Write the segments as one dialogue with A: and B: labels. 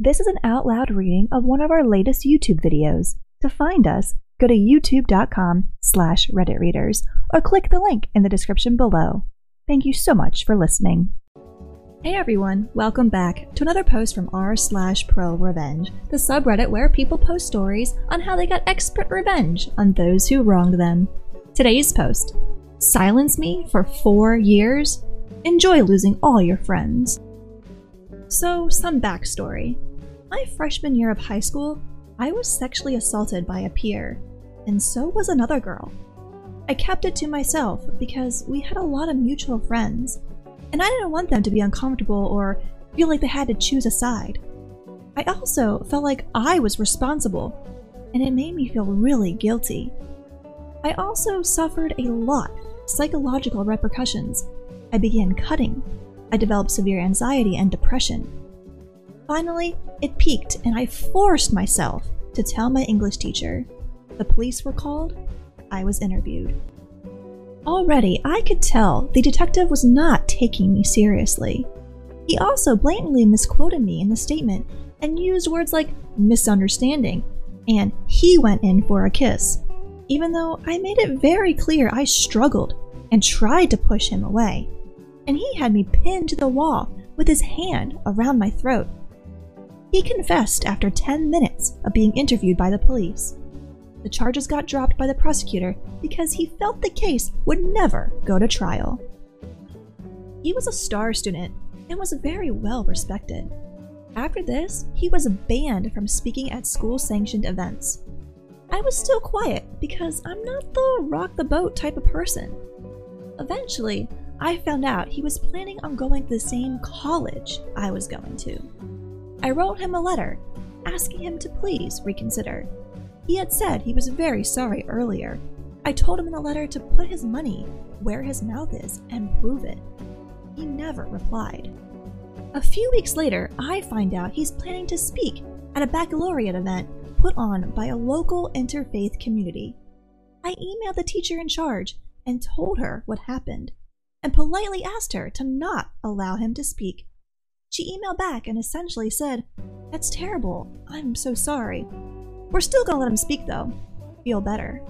A: This is an out loud reading of one of our latest YouTube videos. To find us, go to youtube.com slash redditreaders or click the link in the description below. Thank you so much for listening. Hey everyone, welcome back to another post from r slash pro revenge, the subreddit where people post stories on how they got expert revenge on those who wronged them. Today's post Silence me for four years? Enjoy losing all your friends. So, some backstory. My freshman year of high school, I was sexually assaulted by a peer, and so was another girl. I kept it to myself because we had a lot of mutual friends, and I didn't want them to be uncomfortable or feel like they had to choose a side. I also felt like I was responsible, and it made me feel really guilty. I also suffered a lot of psychological repercussions. I began cutting. I developed severe anxiety and depression. Finally, it peaked, and I forced myself to tell my English teacher. The police were called. I was interviewed. Already, I could tell the detective was not taking me seriously. He also blatantly misquoted me in the statement and used words like misunderstanding and he went in for a kiss, even though I made it very clear I struggled and tried to push him away. And he had me pinned to the wall with his hand around my throat. He confessed after 10 minutes of being interviewed by the police. The charges got dropped by the prosecutor because he felt the case would never go to trial. He was a star student and was very well respected. After this, he was banned from speaking at school sanctioned events. I was still quiet because I'm not the rock the boat type of person. Eventually, I found out he was planning on going to the same college I was going to. I wrote him a letter asking him to please reconsider. He had said he was very sorry earlier. I told him in the letter to put his money where his mouth is and prove it. He never replied. A few weeks later, I find out he's planning to speak at a baccalaureate event put on by a local interfaith community. I emailed the teacher in charge and told her what happened, and politely asked her to not allow him to speak. She emailed back and essentially said, That's terrible. I'm so sorry. We're still gonna let him speak though. Feel better.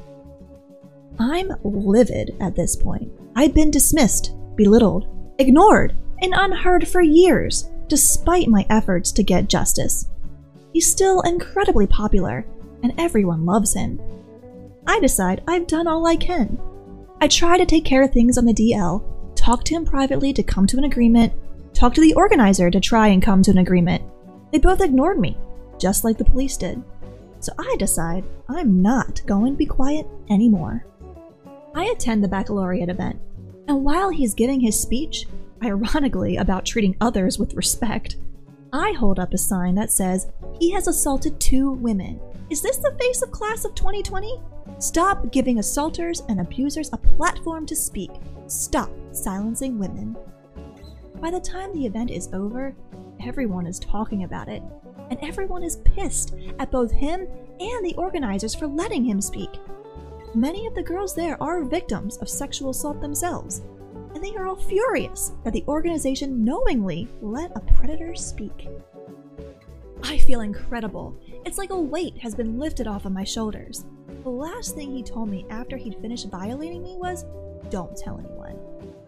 A: I'm livid at this point. I've been dismissed, belittled, ignored, and unheard for years, despite my efforts to get justice. He's still incredibly popular, and everyone loves him. I decide I've done all I can I try to take care of things on the DL, talk to him privately to come to an agreement, talk to the organizer to try and come to an agreement. They both ignored me, just like the police did. So I decide I'm not going to be quiet anymore. I attend the baccalaureate event, and while he's giving his speech, ironically about treating others with respect, I hold up a sign that says he has assaulted two women. Is this the face of class of 2020? Stop giving assaulters and abusers a platform to speak. Stop silencing women. By the time the event is over, everyone is talking about it, and everyone is pissed at both him and the organizers for letting him speak. Many of the girls there are victims of sexual assault themselves, and they are all furious that the organization knowingly let a predator speak. I feel incredible. It's like a weight has been lifted off of my shoulders. The last thing he told me after he'd finished violating me was, Don't tell anyone.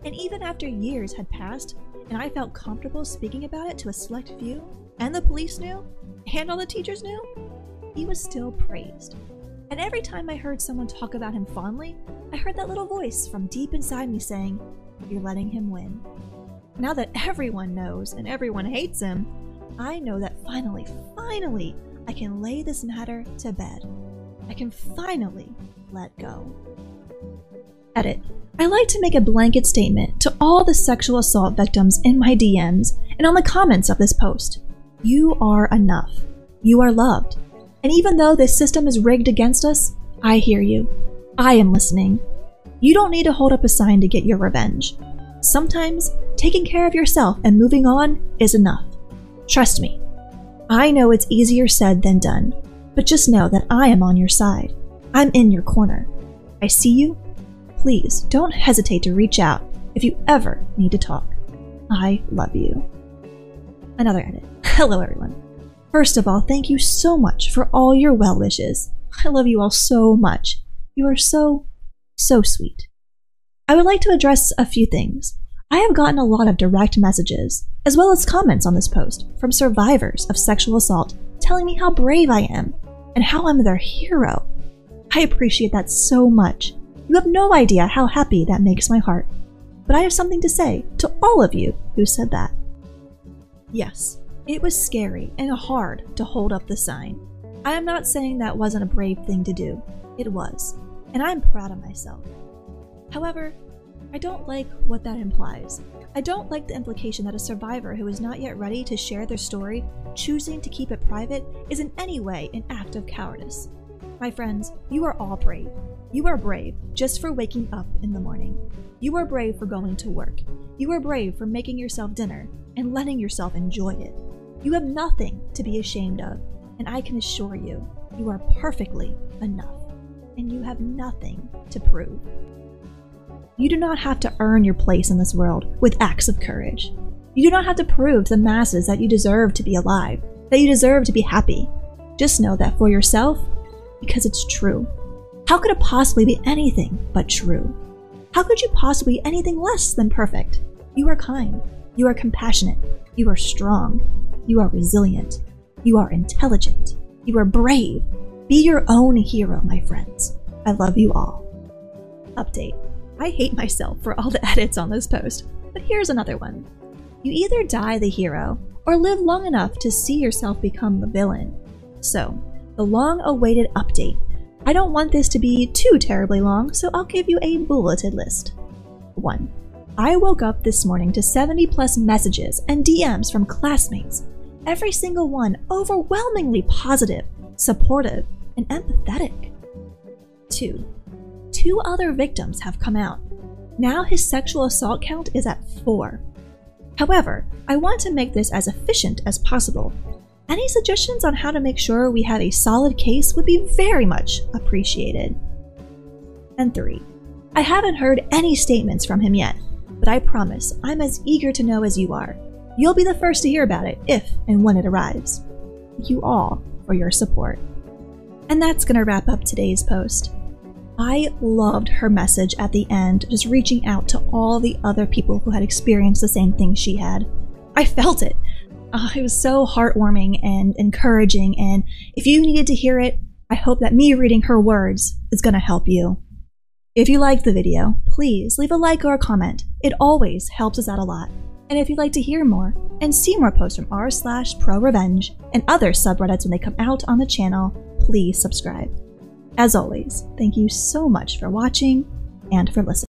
A: And even after years had passed, and I felt comfortable speaking about it to a select few, and the police knew, and all the teachers knew, he was still praised. And every time I heard someone talk about him fondly, I heard that little voice from deep inside me saying, You're letting him win. Now that everyone knows and everyone hates him, I know that finally, finally, I can lay this matter to bed. I can finally let go. Edit. I like to make a blanket statement to all the sexual assault victims in my DMs and on the comments of this post. You are enough. You are loved. And even though this system is rigged against us, I hear you. I am listening. You don't need to hold up a sign to get your revenge. Sometimes taking care of yourself and moving on is enough. Trust me. I know it's easier said than done, but just know that I am on your side. I'm in your corner. I see you. Please don't hesitate to reach out if you ever need to talk. I love you. Another edit. Hello, everyone. First of all, thank you so much for all your well wishes. I love you all so much. You are so, so sweet. I would like to address a few things. I have gotten a lot of direct messages, as well as comments on this post, from survivors of sexual assault telling me how brave I am and how I'm their hero. I appreciate that so much. You have no idea how happy that makes my heart. But I have something to say to all of you who said that. Yes, it was scary and hard to hold up the sign. I am not saying that wasn't a brave thing to do. It was, and I'm proud of myself. However, I don't like what that implies. I don't like the implication that a survivor who is not yet ready to share their story, choosing to keep it private, is in any way an act of cowardice. My friends, you are all brave. You are brave just for waking up in the morning. You are brave for going to work. You are brave for making yourself dinner and letting yourself enjoy it. You have nothing to be ashamed of, and I can assure you, you are perfectly enough, and you have nothing to prove. You do not have to earn your place in this world with acts of courage. You do not have to prove to the masses that you deserve to be alive, that you deserve to be happy. Just know that for yourself, because it's true. How could it possibly be anything but true? How could you possibly be anything less than perfect? You are kind. You are compassionate. You are strong. You are resilient. You are intelligent. You are brave. Be your own hero, my friends. I love you all. Update. I hate myself for all the edits on this post, but here's another one. You either die the hero or live long enough to see yourself become the villain. So, the long awaited update. I don't want this to be too terribly long, so I'll give you a bulleted list. 1. I woke up this morning to 70 plus messages and DMs from classmates, every single one overwhelmingly positive, supportive, and empathetic. 2 two other victims have come out. Now his sexual assault count is at four. However, I want to make this as efficient as possible. Any suggestions on how to make sure we have a solid case would be very much appreciated. And three, I haven't heard any statements from him yet, but I promise I'm as eager to know as you are. You'll be the first to hear about it if and when it arrives. Thank you all for your support. And that's going to wrap up today's post. I loved her message at the end, just reaching out to all the other people who had experienced the same thing she had. I felt it. Uh, it was so heartwarming and encouraging, and if you needed to hear it, I hope that me reading her words is going to help you. If you liked the video, please leave a like or a comment. It always helps us out a lot. And if you'd like to hear more and see more posts from r slash pro revenge and other subreddits when they come out on the channel, please subscribe. As always, thank you so much for watching and for listening.